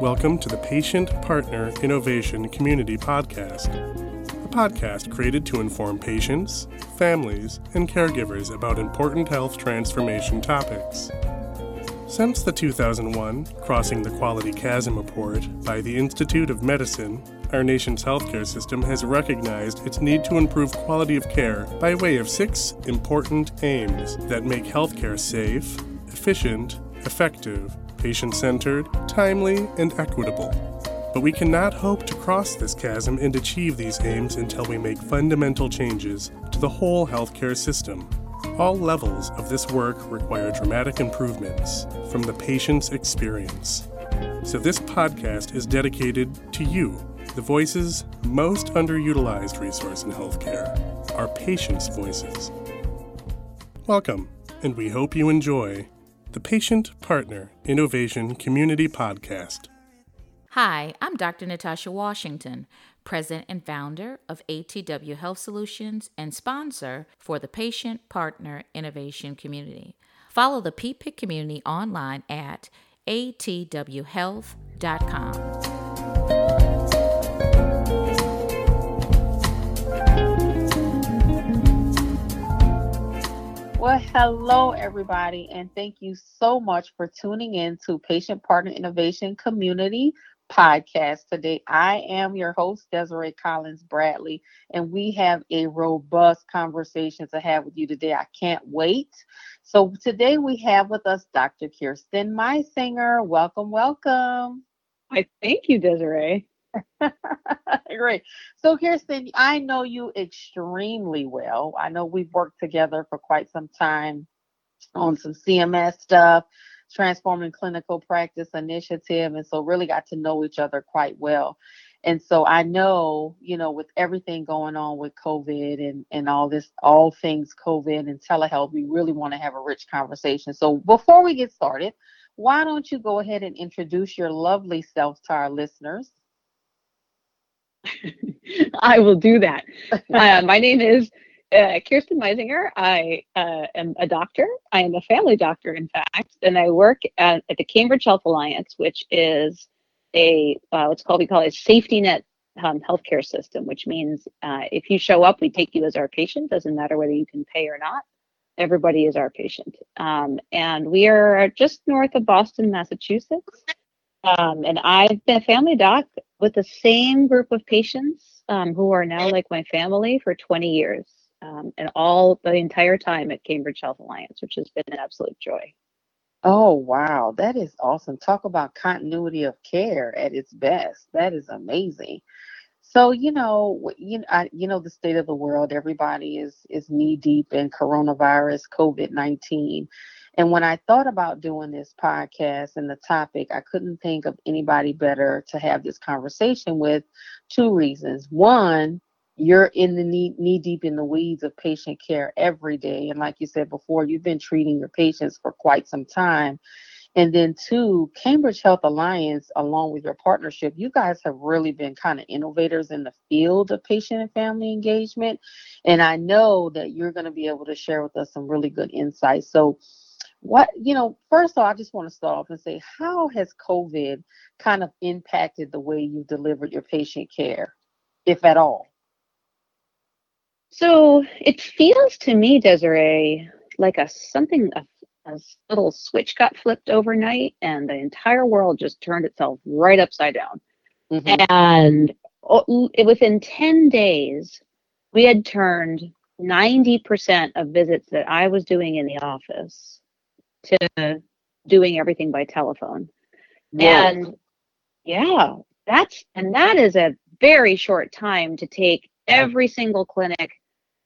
Welcome to the Patient Partner Innovation Community Podcast, a podcast created to inform patients, families, and caregivers about important health transformation topics. Since the 2001 Crossing the Quality Chasm report by the Institute of Medicine, our nation's healthcare system has recognized its need to improve quality of care by way of six important aims that make healthcare safe, efficient, effective, patient centered, timely, and equitable. But we cannot hope to cross this chasm and achieve these aims until we make fundamental changes to the whole healthcare system. All levels of this work require dramatic improvements from the patient's experience. So, this podcast is dedicated to you, the voices most underutilized resource in healthcare, our patients' voices. Welcome, and we hope you enjoy the Patient Partner Innovation Community Podcast. Hi, I'm Dr. Natasha Washington, President and founder of ATW Health Solutions and sponsor for the Patient Partner Innovation Community. Follow the PPIC community online at atwhealth.com. Well, hello, everybody, and thank you so much for tuning in to Patient Partner Innovation Community Podcast today. I am your host, Desiree Collins Bradley, and we have a robust conversation to have with you today. I can't wait. So, today we have with us Dr. Kirsten Meisinger. Welcome, welcome. I thank you, Desiree. Great. So, Kirsten, I know you extremely well. I know we've worked together for quite some time on some CMS stuff, transforming clinical practice initiative, and so really got to know each other quite well. And so I know, you know, with everything going on with COVID and, and all this, all things COVID and telehealth, we really want to have a rich conversation. So before we get started, why don't you go ahead and introduce your lovely self to our listeners? I will do that. Uh, my name is uh, Kirsten Meisinger. I uh, am a doctor. I am a family doctor, in fact, and I work at, at the Cambridge Health Alliance, which is a uh, what's called we call it a safety net um, healthcare system, which means uh, if you show up, we take you as our patient. Doesn't matter whether you can pay or not. Everybody is our patient, um, and we are just north of Boston, Massachusetts. Um, and I've been a family doc with the same group of patients um, who are now like my family for 20 years, um, and all the entire time at Cambridge Health Alliance, which has been an absolute joy. Oh wow, that is awesome! Talk about continuity of care at its best. That is amazing. So you know, you I, you know the state of the world. Everybody is is knee deep in coronavirus, COVID nineteen, and when I thought about doing this podcast and the topic, I couldn't think of anybody better to have this conversation with. Two reasons. One, you're in the knee, knee deep in the weeds of patient care every day. And like you said before, you've been treating your patients for quite some time. And then two, Cambridge Health Alliance, along with your partnership, you guys have really been kind of innovators in the field of patient and family engagement. And I know that you're going to be able to share with us some really good insights. So what you know first of all i just want to start off and say how has covid kind of impacted the way you delivered your patient care if at all so it feels to me desiree like a something a, a little switch got flipped overnight and the entire world just turned itself right upside down mm-hmm. and within 10 days we had turned 90% of visits that i was doing in the office to doing everything by telephone. And yeah, that's and that is a very short time to take every single clinic,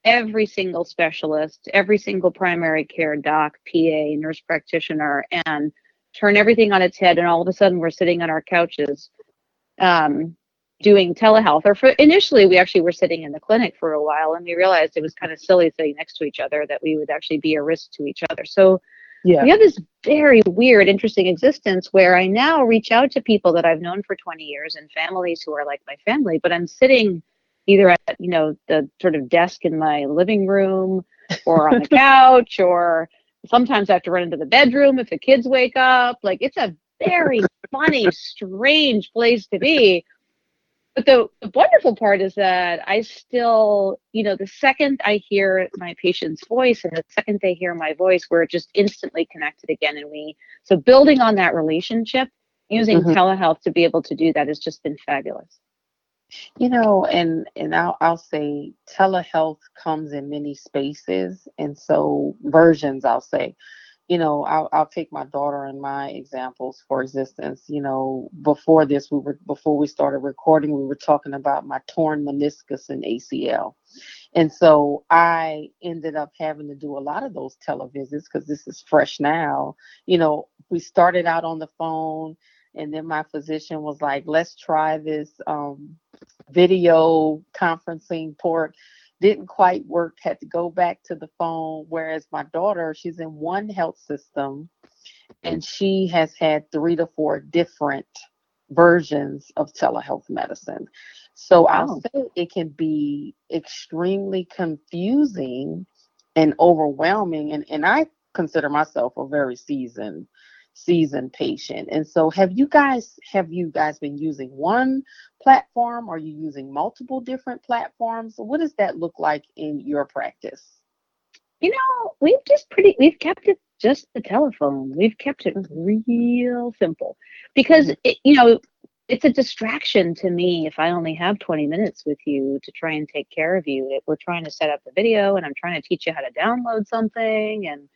every single specialist, every single primary care doc, PA, nurse practitioner, and turn everything on its head. And all of a sudden, we're sitting on our couches um, doing telehealth. Or for initially, we actually were sitting in the clinic for a while, and we realized it was kind of silly sitting next to each other that we would actually be a risk to each other. So yeah. we have this very weird, interesting existence where I now reach out to people that I've known for 20 years and families who are like my family, but I'm sitting either at, you know, the sort of desk in my living room or on the couch, or sometimes I have to run into the bedroom if the kids wake up. Like it's a very funny, strange place to be. But the, the wonderful part is that I still, you know, the second I hear my patient's voice and the second they hear my voice, we're just instantly connected again. And we, so building on that relationship, using mm-hmm. telehealth to be able to do that has just been fabulous. You know, and and I'll I'll say telehealth comes in many spaces, and so versions. I'll say, you know, I'll, I'll take my daughter and my examples for existence. You know, before this, we were before we started recording, we were talking about my torn meniscus and ACL, and so I ended up having to do a lot of those televisits because this is fresh now. You know, we started out on the phone, and then my physician was like, "Let's try this um, video conferencing port." Didn't quite work, had to go back to the phone. Whereas my daughter, she's in one health system and she has had three to four different versions of telehealth medicine. So I'll say it can be extremely confusing and overwhelming. And, and I consider myself a very seasoned seasoned patient. And so have you guys have you guys been using one platform? Are you using multiple different platforms? What does that look like in your practice? You know, we've just pretty we've kept it just the telephone. We've kept it real simple because mm-hmm. it, you know, it's a distraction to me if I only have 20 minutes with you to try and take care of you. If we're trying to set up the video and I'm trying to teach you how to download something and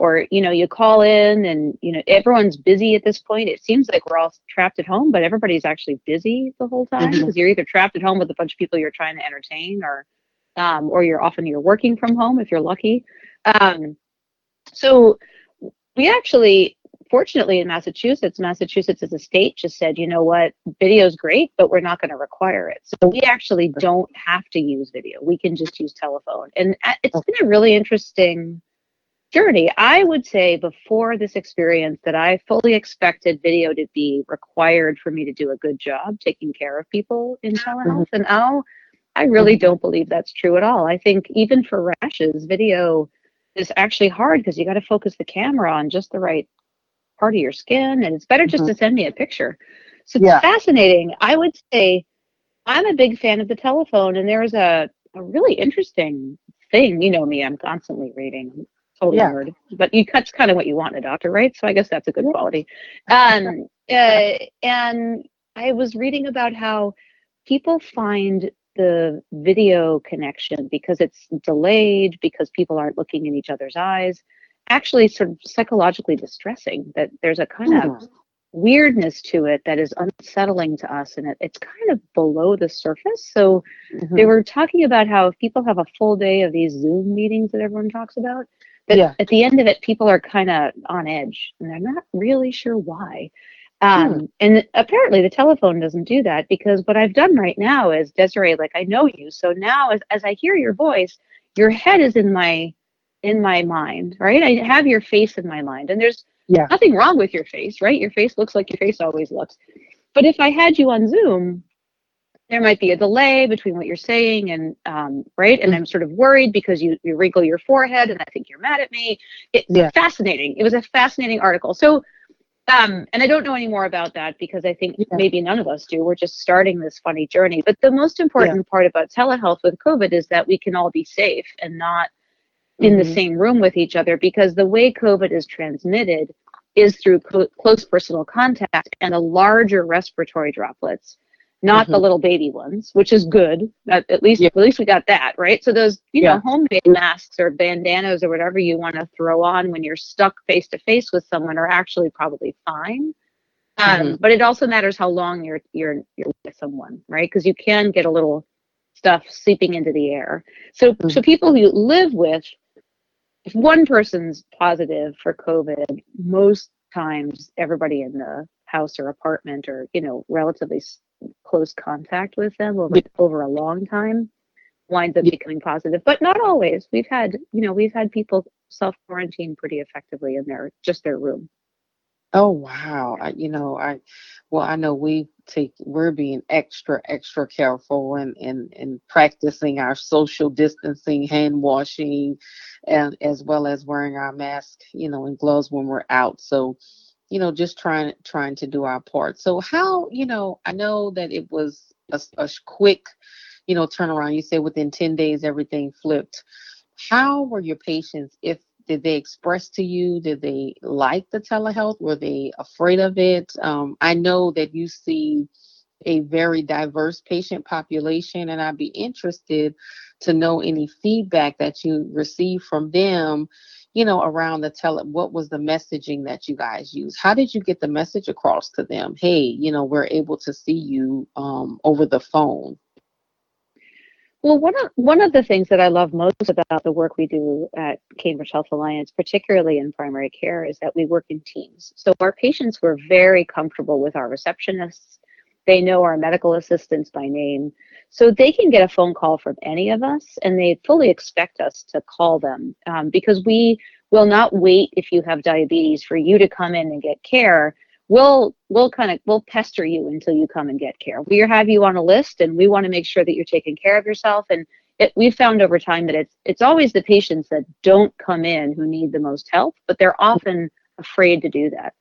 or you know you call in and you know everyone's busy at this point. It seems like we're all trapped at home but everybody's actually busy the whole time because mm-hmm. you're either trapped at home with a bunch of people you're trying to entertain or um, or you're often you're working from home if you're lucky. Um, so we actually fortunately in massachusetts massachusetts as a state just said you know what? Video is great but we're not going to require it. So we actually don't have to use video. We can just use telephone. And uh, it's been a really interesting journey. I would say before this experience that I fully expected video to be required for me to do a good job taking care of people in telehealth. Mm-hmm. And now I really mm-hmm. don't believe that's true at all. I think even for rashes, video is actually hard because you got to focus the camera on just the right part of your skin. And it's better just mm-hmm. to send me a picture. So it's yeah. fascinating. I would say I'm a big fan of the telephone, and there's a, a really interesting thing. You know me, I'm constantly reading total yeah. nerd, but you that's kind of what you want in a doctor, right? So I guess that's a good quality. Um, uh, and I was reading about how people find the video connection because it's delayed, because people aren't looking in each other's eyes, actually sort of psychologically distressing. That there's a kind of hmm. weirdness to it that is unsettling to us and it, it's kind of below the surface so mm-hmm. they were talking about how if people have a full day of these zoom meetings that everyone talks about but yeah. at the end of it, people are kind of on edge and they're not really sure why. Um, hmm. And apparently the telephone doesn't do that because what I've done right now is Desiree, like I know you. So now as, as I hear your voice, your head is in my in my mind, right? I have your face in my mind. And there's yeah. nothing wrong with your face, right? Your face looks like your face always looks. But if I had you on Zoom, there might be a delay between what you're saying and um, right and i'm sort of worried because you, you wrinkle your forehead and i think you're mad at me it's yeah. fascinating it was a fascinating article so um, and i don't know any more about that because i think yeah. maybe none of us do we're just starting this funny journey but the most important yeah. part about telehealth with covid is that we can all be safe and not in mm-hmm. the same room with each other because the way covid is transmitted is through co- close personal contact and the larger respiratory droplets not mm-hmm. the little baby ones, which is good. At, at least, yeah. at least we got that right. So those, you yeah. know, homemade masks or bandanas or whatever you want to throw on when you're stuck face to face with someone are actually probably fine. Um, mm-hmm. But it also matters how long you're you're you're with someone, right? Because you can get a little stuff seeping into the air. So mm-hmm. so people who live with, if one person's positive for COVID, most times everybody in the house or apartment or you know relatively close contact with them over, over a long time winds up becoming positive but not always. We've had you know we've had people self quarantine pretty effectively in their just their room. Oh wow. I, you know i well i know we take we're being extra extra careful and and and practicing our social distancing hand washing and as well as wearing our mask you know and gloves when we're out. So you know, just trying trying to do our part. So how, you know, I know that it was a, a quick, you know, turnaround. You said within 10 days everything flipped. How were your patients if did they express to you did they like the telehealth were they afraid of it um, i know that you see a very diverse patient population and i'd be interested to know any feedback that you receive from them you know around the tele what was the messaging that you guys use how did you get the message across to them hey you know we're able to see you um, over the phone well, one of one of the things that I love most about the work we do at Cambridge Health Alliance, particularly in primary care, is that we work in teams. So our patients were very comfortable with our receptionists. They know our medical assistants by name. So they can get a phone call from any of us and they fully expect us to call them um, because we will not wait if you have diabetes for you to come in and get care we'll we'll kind of we'll pester you until you come and get care. We have you on a list, and we want to make sure that you're taking care of yourself. And it, we've found over time that it's it's always the patients that don't come in who need the most help, but they're often afraid to do that.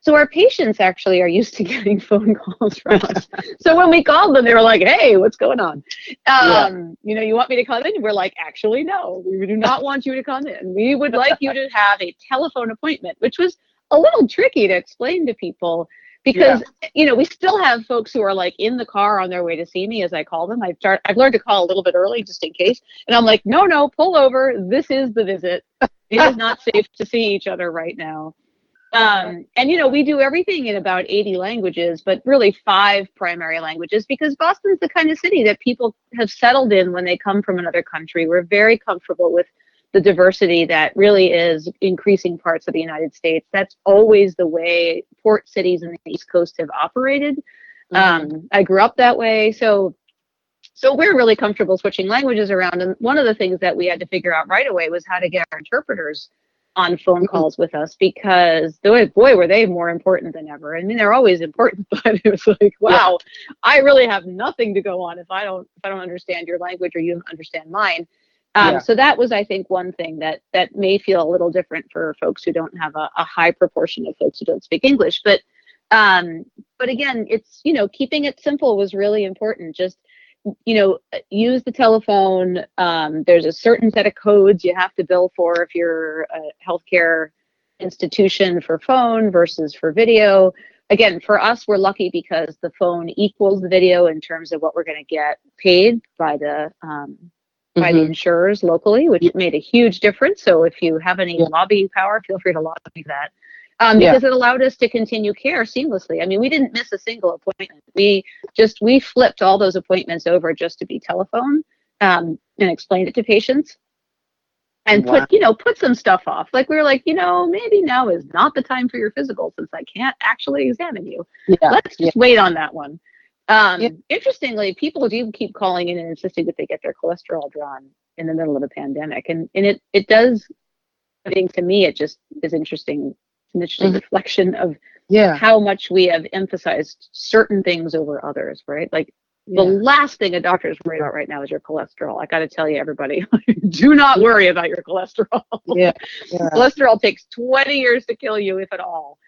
So our patients actually are used to getting phone calls from us. so when we called them, they were like, "Hey, what's going on? Um, yeah. You know, you want me to come in?" We're like, "Actually, no. We do not want you to come in. We would like you to have a telephone appointment," which was a little tricky to explain to people because yeah. you know we still have folks who are like in the car on their way to see me as I call them. I've start I've learned to call a little bit early just in case, and I'm like, no, no, pull over. This is the visit. It is not safe to see each other right now. Um, and you know we do everything in about 80 languages, but really five primary languages because Boston's the kind of city that people have settled in when they come from another country. We're very comfortable with the diversity that really is increasing parts of the United States. That's always the way port cities in the East Coast have operated. Mm-hmm. Um, I grew up that way, so so we're really comfortable switching languages around. And one of the things that we had to figure out right away was how to get our interpreters on phone mm-hmm. calls with us because boy, boy were they more important than ever. I mean, they're always important, but it was like, wow, yeah. I really have nothing to go on if I don't if I don't understand your language or you don't understand mine. Um, yeah. So that was, I think, one thing that that may feel a little different for folks who don't have a, a high proportion of folks who don't speak English. But um, but again, it's you know keeping it simple was really important. Just you know use the telephone. Um, there's a certain set of codes you have to bill for if you're a healthcare institution for phone versus for video. Again, for us, we're lucky because the phone equals the video in terms of what we're going to get paid by the um, by mm-hmm. the insurers locally, which made a huge difference. So if you have any lobbying power, feel free to lobby that. Um, because yeah. it allowed us to continue care seamlessly. I mean, we didn't miss a single appointment. We just we flipped all those appointments over just to be telephone um, and explained it to patients and wow. put you know put some stuff off. Like we were like, you know, maybe now is not the time for your physical since I can't actually examine you. Yeah. Let's just yeah. wait on that one. Um. Interestingly, people do keep calling in and insisting that they get their cholesterol drawn in the middle of the pandemic, and and it it does. I think to me, it just is interesting. An interesting mm-hmm. reflection of yeah how much we have emphasized certain things over others, right? Like yeah. the last thing a doctor is worried about right now is your cholesterol. I got to tell you, everybody, do not worry about your cholesterol. Yeah. yeah. cholesterol takes 20 years to kill you, if at all.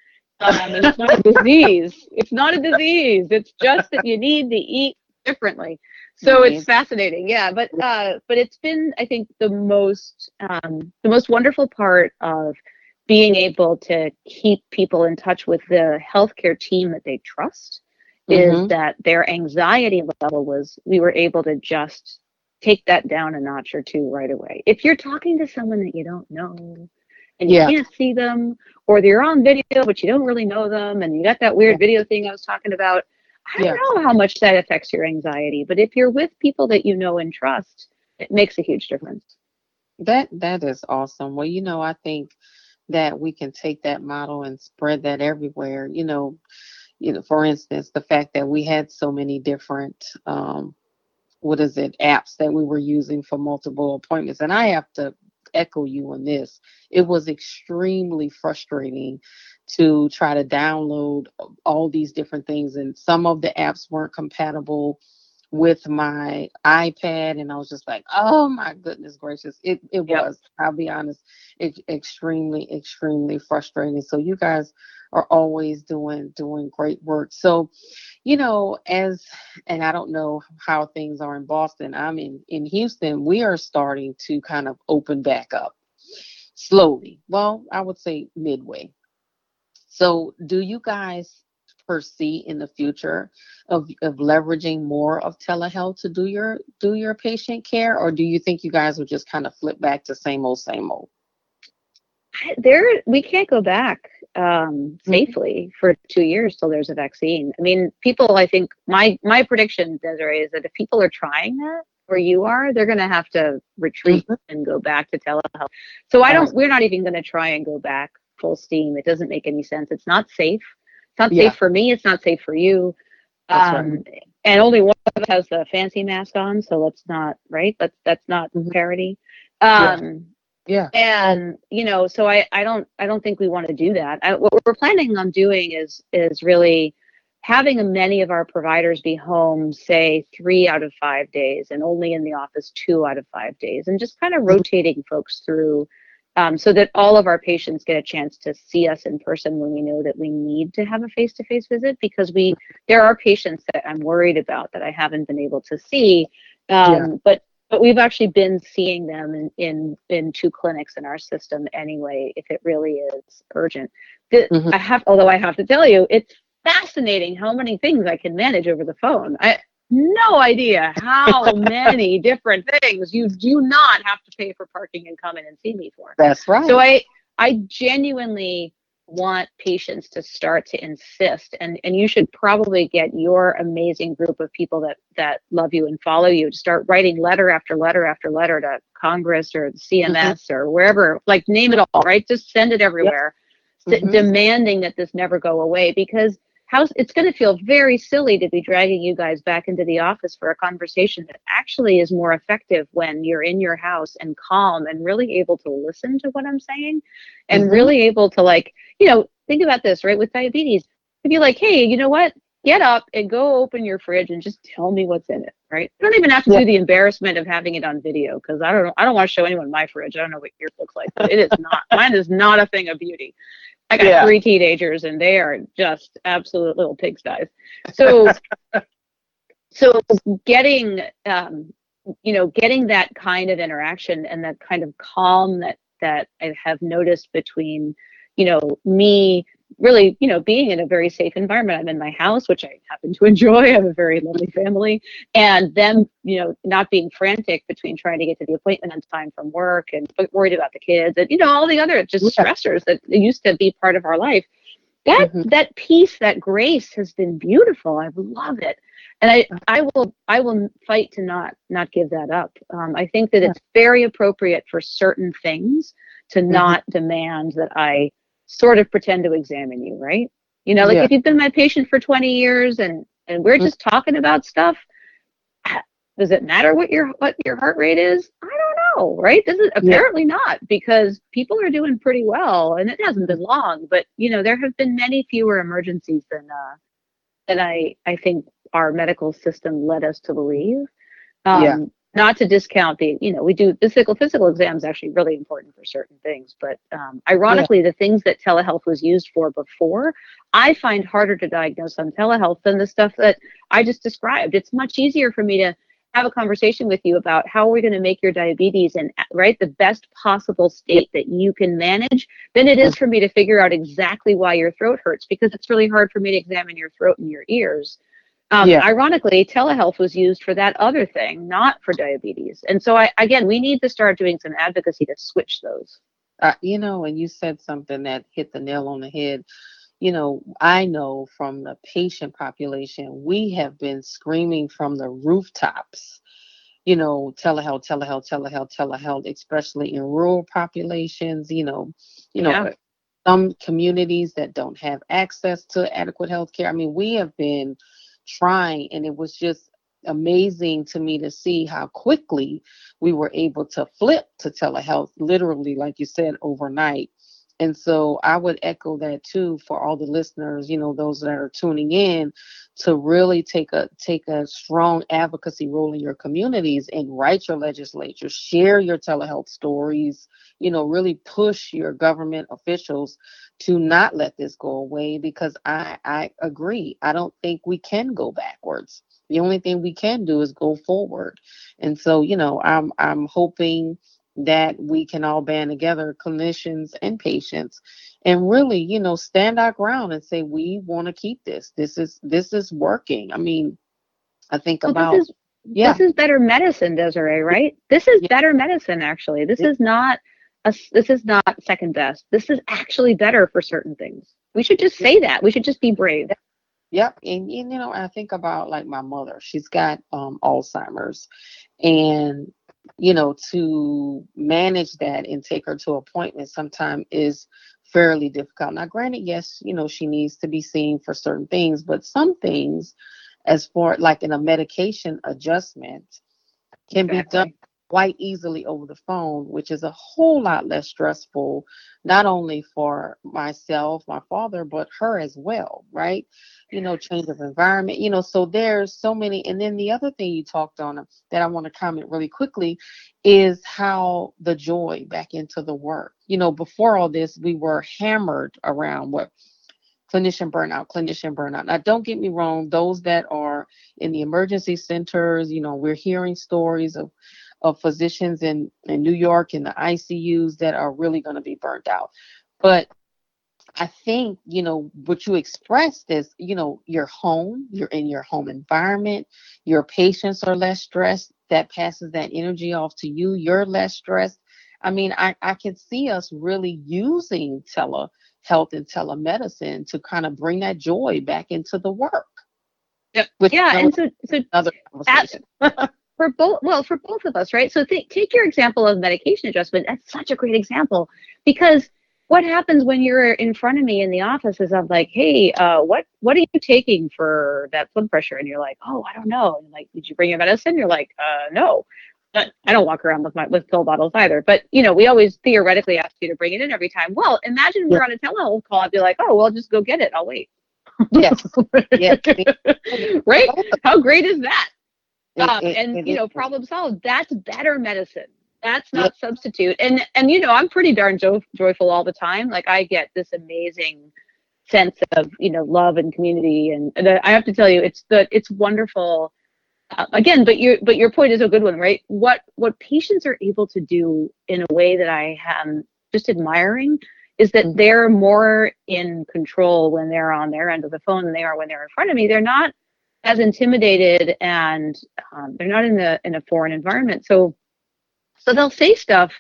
Um, it's not a disease. It's not a disease. It's just that you need to eat differently. So it's fascinating, yeah. But uh, but it's been, I think, the most um, the most wonderful part of being able to keep people in touch with the healthcare team that they trust mm-hmm. is that their anxiety level was we were able to just take that down a notch or two right away. If you're talking to someone that you don't know, and you yeah. can't see them, or they're on video but you don't really know them, and you got that weird video thing I was talking about. I don't know how much that affects your anxiety, but if you're with people that you know and trust, it makes a huge difference. That that is awesome. Well, you know, I think that we can take that model and spread that everywhere. You know, you know, for instance, the fact that we had so many different um, what is it apps that we were using for multiple appointments, and I have to echo you on this. It was extremely frustrating to try to download all these different things, and some of the apps weren't compatible with my iPad, and I was just like, "Oh my goodness gracious!" It it yep. was. I'll be honest, it, extremely extremely frustrating. So you guys are always doing doing great work. So, you know, as and I don't know how things are in Boston. I'm in in Houston. We are starting to kind of open back up slowly. Well, I would say midway. So, do you guys foresee in the future of, of leveraging more of telehealth to do your do your patient care, or do you think you guys will just kind of flip back to same old same old? There, we can't go back um, mm-hmm. safely for two years till there's a vaccine. I mean, people. I think my my prediction, Desiree, is that if people are trying that where you are, they're going to have to retreat mm-hmm. and go back to telehealth. So I don't. We're not even going to try and go back full steam. It doesn't make any sense. It's not safe. It's not yeah. safe for me. It's not safe for you. Um, right. And only one of us has the fancy mask on, so let's not right. That's that's not mm-hmm. parity. Um, yeah. yeah. And you know, so I I don't I don't think we want to do that. I, what we're planning on doing is is really having many of our providers be home, say three out of five days, and only in the office two out of five days, and just kind of mm-hmm. rotating folks through um, so that all of our patients get a chance to see us in person when we know that we need to have a face-to-face visit because we there are patients that I'm worried about that I haven't been able to see um, yeah. but but we've actually been seeing them in, in in two clinics in our system anyway if it really is urgent the, mm-hmm. I have although I have to tell you it's fascinating how many things I can manage over the phone I no idea how many different things you do not have to pay for parking and come in and see me for. That's right. So I I genuinely want patients to start to insist and and you should probably get your amazing group of people that that love you and follow you to start writing letter after letter after letter to Congress or CMS mm-hmm. or wherever like name it all right just send it everywhere yep. mm-hmm. demanding that this never go away because how's it's going to feel very silly to be dragging you guys back into the office for a conversation that actually is more effective when you're in your house and calm and really able to listen to what I'm saying and mm-hmm. really able to like, you know, think about this, right? With diabetes, to be like, hey, you know what? Get up and go open your fridge and just tell me what's in it, right? You don't even have to yeah. do the embarrassment of having it on video because I don't know. I don't want to show anyone my fridge. I don't know what yours looks like, but it is not. mine is not a thing of beauty. I got yeah. three teenagers and they are just absolute little pigsties. So, so getting, um, you know, getting that kind of interaction and that kind of calm that that I have noticed between, you know, me really, you know, being in a very safe environment. I'm in my house, which I happen to enjoy. I have a very lovely family. And them, you know, not being frantic between trying to get to the appointment on time from work and worried about the kids and, you know, all the other just yeah. stressors that used to be part of our life. That mm-hmm. that peace, that grace has been beautiful. I love it. And I, I will I will fight to not not give that up. Um, I think that it's very appropriate for certain things to mm-hmm. not demand that I sort of pretend to examine you, right? You know, like yeah. if you've been my patient for 20 years and and we're mm. just talking about stuff, does it matter what your what your heart rate is? I don't know, right? This is apparently yeah. not because people are doing pretty well and it hasn't been long, but you know, there have been many fewer emergencies than uh than I I think our medical system led us to believe. Um, yeah not to discount the you know we do physical physical exams actually really important for certain things but um, ironically yeah. the things that telehealth was used for before i find harder to diagnose on telehealth than the stuff that i just described it's much easier for me to have a conversation with you about how we're going to make your diabetes and right the best possible state that you can manage than it is for me to figure out exactly why your throat hurts because it's really hard for me to examine your throat and your ears um, yeah. Ironically, telehealth was used for that other thing, not for diabetes. And so, I, again, we need to start doing some advocacy to switch those. Uh, you know, and you said something that hit the nail on the head. You know, I know from the patient population, we have been screaming from the rooftops, you know, telehealth, telehealth, telehealth, telehealth, especially in rural populations, you know, you know, some communities that don't have access to adequate health care. I mean, we have been trying and it was just amazing to me to see how quickly we were able to flip to telehealth literally like you said overnight. And so i would echo that too for all the listeners you know those that are tuning in to really take a take a strong advocacy role in your communities and write your legislature, share your telehealth stories, you know, really push your government officials to not let this go away because I I agree. I don't think we can go backwards. The only thing we can do is go forward. And so, you know, I'm I'm hoping that we can all band together, clinicians and patients, and really, you know, stand our ground and say we want to keep this. This is this is working. I mean, I think well, about this is, yeah. This is better medicine, Desiree, right? This is yeah. better medicine actually. This yeah. is not a, this is not second best. This is actually better for certain things. We should just say that. We should just be brave. Yep. And, and you know, I think about like my mother. She's got um, Alzheimer's. And, you know, to manage that and take her to appointments sometimes is fairly difficult. Now, granted, yes, you know, she needs to be seen for certain things, but some things, as far like in a medication adjustment, can exactly. be done quite easily over the phone, which is a whole lot less stressful, not only for myself, my father, but her as well, right? You know, change of environment, you know, so there's so many. And then the other thing you talked on that I want to comment really quickly is how the joy back into the work. You know, before all this, we were hammered around what clinician burnout, clinician burnout. Now, don't get me wrong, those that are in the emergency centers, you know, we're hearing stories of of physicians in, in New York in the ICUs that are really going to be burnt out. But I think, you know, what you expressed is, you know, your home, you're in your home environment, your patients are less stressed, that passes that energy off to you, you're less stressed. I mean, I, I can see us really using telehealth and telemedicine to kind of bring that joy back into the work. Yep. yeah, and so so another conversation. At, for both well for both of us right so th- take your example of medication adjustment that's such a great example because what happens when you're in front of me in the office is i'm like hey uh, what what are you taking for that blood pressure and you're like oh i don't know and like did you bring your medicine you're like uh no I don't walk around with my with pill bottles either, but you know, we always theoretically ask you to bring it in every time. Well, imagine we're on a telehealth call. I'd be like, oh, well, just go get it. I'll wait. Yes. yeah. right? How great is that? Um, and you know problem solved. That's better medicine. That's not yep. substitute. And and you know i'm pretty darn jo- joyful all the time. Like i get this amazing sense of you know love and community. And, and i have to tell you it's the it's wonderful. Uh, again but your but your point is a good one right? What what patients are able to do in a way that i am just admiring is that mm-hmm. they're more in control when they're on their end of the phone than they are when they're in front of me. They're not as intimidated and um, they're not in a in a foreign environment so so they'll say stuff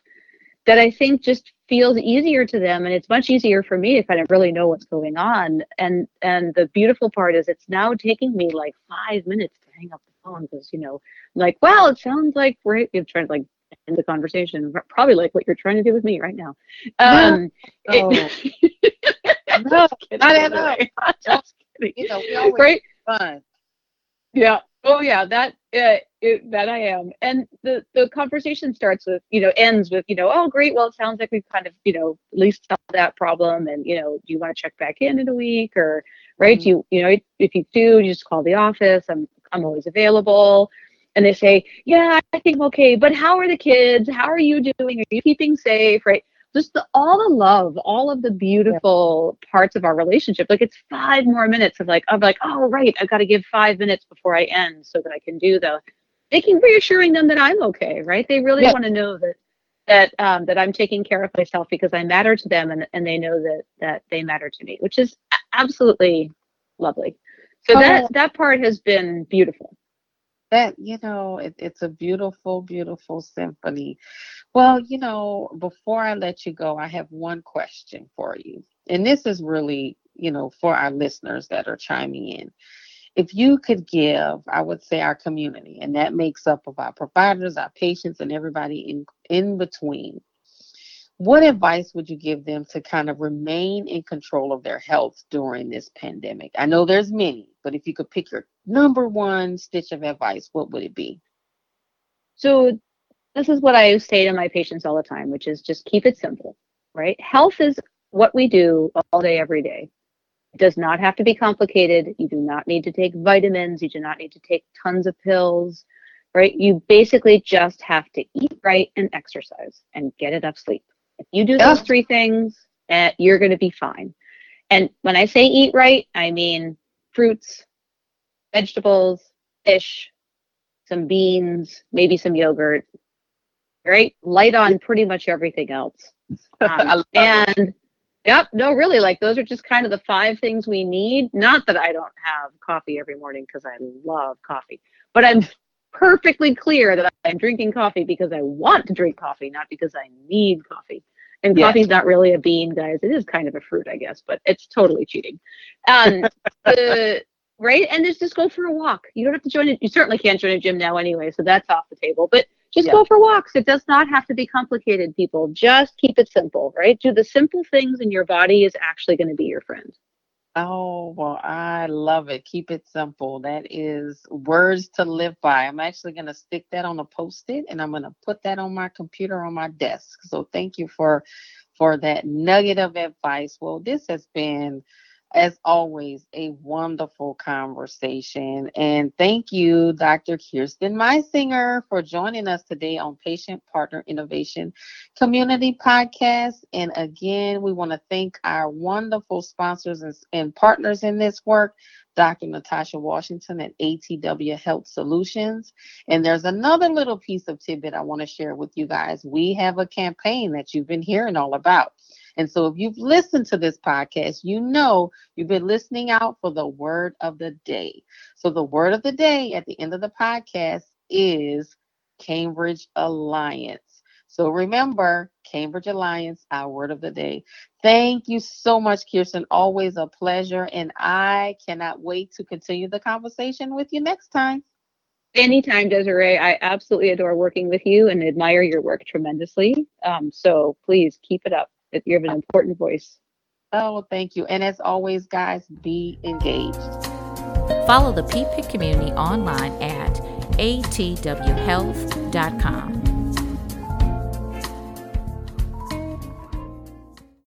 that i think just feels easier to them and it's much easier for me to kind of really know what's going on and and the beautiful part is it's now taking me like five minutes to hang up the phone because you know like well it sounds like we're you're trying to like end the conversation probably like what you're trying to do with me right now um no, it, no, not at all. Just kidding. You know, we always right? fun. Yeah. Oh yeah. That uh, it, that I am. And the the conversation starts with you know ends with you know oh great well it sounds like we've kind of you know at least solved that problem and you know do you want to check back in in a week or right mm-hmm. you you know if you do you just call the office I'm I'm always available and they say yeah I think I'm okay but how are the kids how are you doing are you keeping safe right just the, all the love, all of the beautiful yeah. parts of our relationship. Like it's five more minutes of like, of like, oh right, I've got to give five minutes before I end so that I can do the making reassuring them that I'm okay, right? They really yeah. want to know that that um, that I'm taking care of myself because I matter to them and, and they know that that they matter to me, which is absolutely lovely. So oh, that that part has been beautiful that you know it, it's a beautiful beautiful symphony well you know before i let you go i have one question for you and this is really you know for our listeners that are chiming in if you could give i would say our community and that makes up of our providers our patients and everybody in in between what advice would you give them to kind of remain in control of their health during this pandemic? I know there's many, but if you could pick your number one stitch of advice, what would it be? So, this is what I say to my patients all the time, which is just keep it simple, right? Health is what we do all day, every day. It does not have to be complicated. You do not need to take vitamins. You do not need to take tons of pills, right? You basically just have to eat right and exercise and get enough sleep. If you do those three things, uh, you're going to be fine. And when I say eat right, I mean fruits, vegetables, fish, some beans, maybe some yogurt, right? Light on pretty much everything else. Um, and it. yep, no, really, like those are just kind of the five things we need. Not that I don't have coffee every morning because I love coffee, but I'm perfectly clear that I'm drinking coffee because I want to drink coffee, not because I need coffee. And yes. coffee's not really a bean, guys. It is kind of a fruit, I guess, but it's totally cheating. Um, the, right? And just just go for a walk. You don't have to join it. You certainly can't join a gym now anyway, so that's off the table. But just yeah. go for walks. It does not have to be complicated, people. Just keep it simple, right? Do the simple things, and your body is actually going to be your friend. Oh, well, I love it. Keep it simple. That is words to live by. I'm actually going to stick that on a post-it and I'm going to put that on my computer on my desk. So thank you for for that nugget of advice. Well, this has been as always, a wonderful conversation. And thank you, Dr. Kirsten Meisinger, for joining us today on Patient Partner Innovation Community Podcast. And again, we want to thank our wonderful sponsors and, and partners in this work. Dr. Natasha Washington at ATW Health Solutions. And there's another little piece of tidbit I want to share with you guys. We have a campaign that you've been hearing all about. And so if you've listened to this podcast, you know you've been listening out for the word of the day. So the word of the day at the end of the podcast is Cambridge Alliance. So remember, Cambridge Alliance, our word of the day. Thank you so much, Kirsten. Always a pleasure. And I cannot wait to continue the conversation with you next time. Anytime, Desiree. I absolutely adore working with you and admire your work tremendously. Um, so please keep it up you have an important voice. Oh, thank you. And as always, guys, be engaged. Follow the PPIC community online at atwhealth.com.